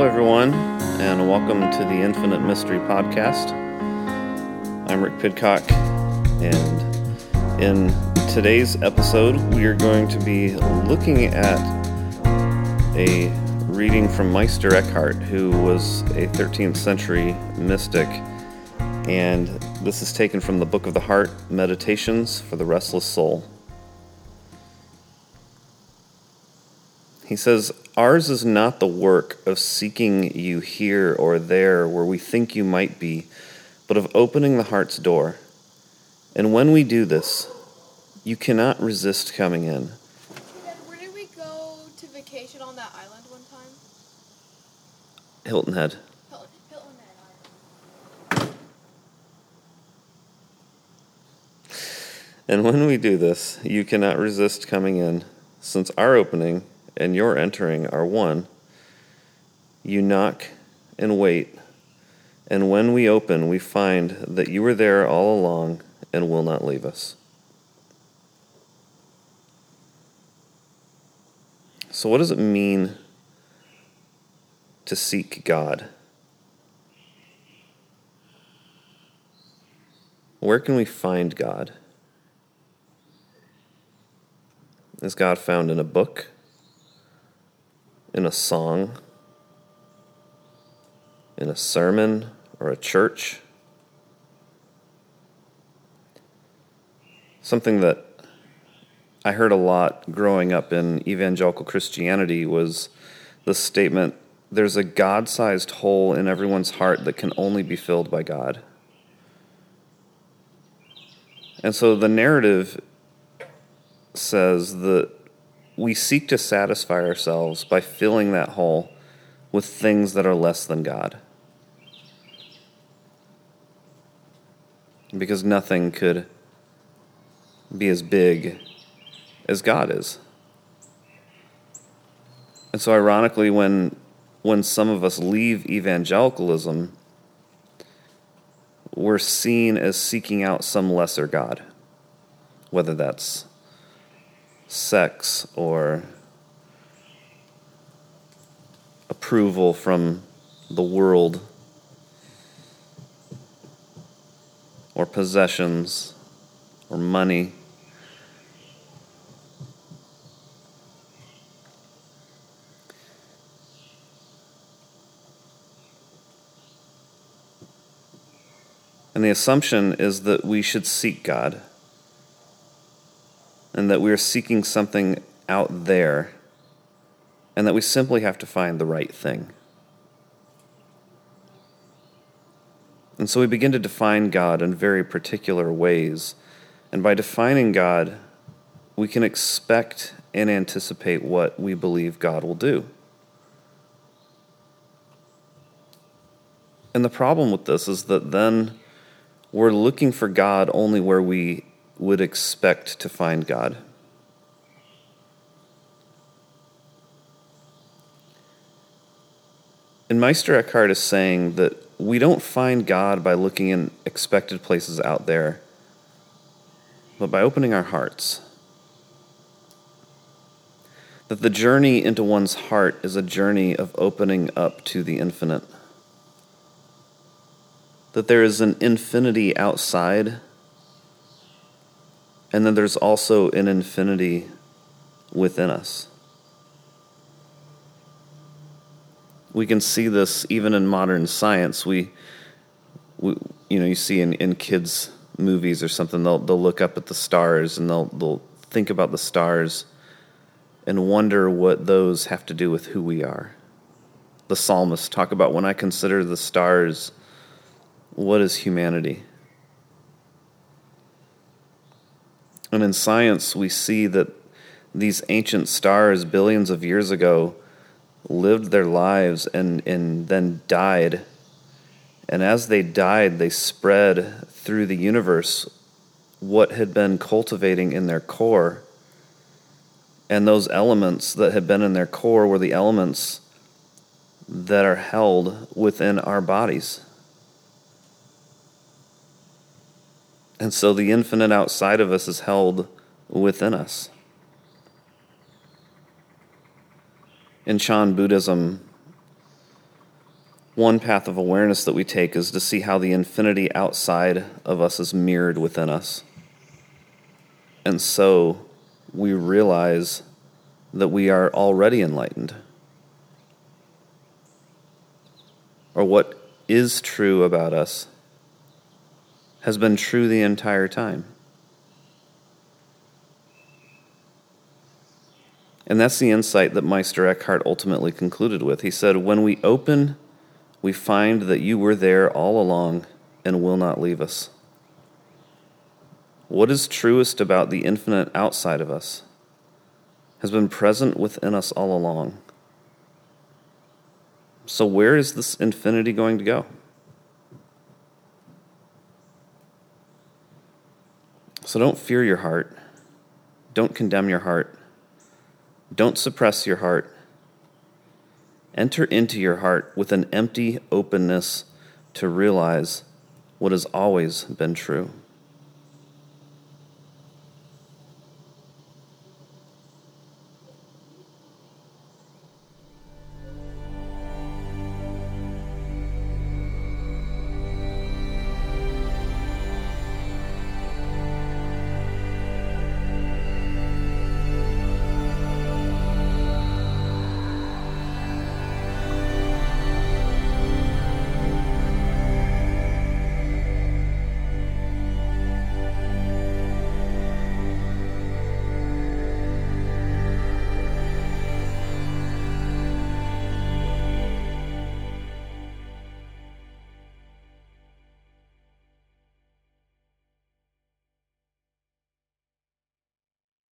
Hello, everyone, and welcome to the Infinite Mystery Podcast. I'm Rick Pidcock, and in today's episode, we are going to be looking at a reading from Meister Eckhart, who was a 13th century mystic. And this is taken from the Book of the Heart Meditations for the Restless Soul. He says, Ours is not the work of seeking you here or there where we think you might be, but of opening the heart's door. And when we do this, you cannot resist coming in. Where did we go to vacation on that island one time? Hilton Head. Hilton, Hilton Head And when we do this, you cannot resist coming in, since our opening and your entering are one. You knock and wait, and when we open, we find that you were there all along and will not leave us. So, what does it mean to seek God? Where can we find God? Is God found in a book? In a song? In a sermon or a church? Something that I heard a lot growing up in evangelical Christianity was the statement there's a God sized hole in everyone's heart that can only be filled by God. And so the narrative says that we seek to satisfy ourselves by filling that hole with things that are less than God. Because nothing could be as big as God is. And so ironically when when some of us leave evangelicalism we're seen as seeking out some lesser God, whether that's sex or approval from the world or possessions or money. And the assumption is that we should seek God and that we are seeking something out there and that we simply have to find the right thing. And so we begin to define God in very particular ways. And by defining God, we can expect and anticipate what we believe God will do. And the problem with this is that then we're looking for God only where we would expect to find God. And Meister Eckhart is saying that we don't find God by looking in expected places out there, but by opening our hearts. That the journey into one's heart is a journey of opening up to the infinite that there is an infinity outside, and then there's also an infinity within us. We can see this even in modern science. We, we you know, you see in, in kids' movies or something, they'll, they'll look up at the stars and they'll, they'll think about the stars and wonder what those have to do with who we are. The psalmists talk about when I consider the stars what is humanity? And in science, we see that these ancient stars, billions of years ago, lived their lives and, and then died. And as they died, they spread through the universe what had been cultivating in their core. And those elements that had been in their core were the elements that are held within our bodies. And so the infinite outside of us is held within us. In Chan Buddhism, one path of awareness that we take is to see how the infinity outside of us is mirrored within us. And so we realize that we are already enlightened. Or what is true about us has been true the entire time. And that's the insight that Meister Eckhart ultimately concluded with. He said, When we open, we find that you were there all along and will not leave us. What is truest about the infinite outside of us has been present within us all along. So, where is this infinity going to go? So, don't fear your heart. Don't condemn your heart. Don't suppress your heart. Enter into your heart with an empty openness to realize what has always been true.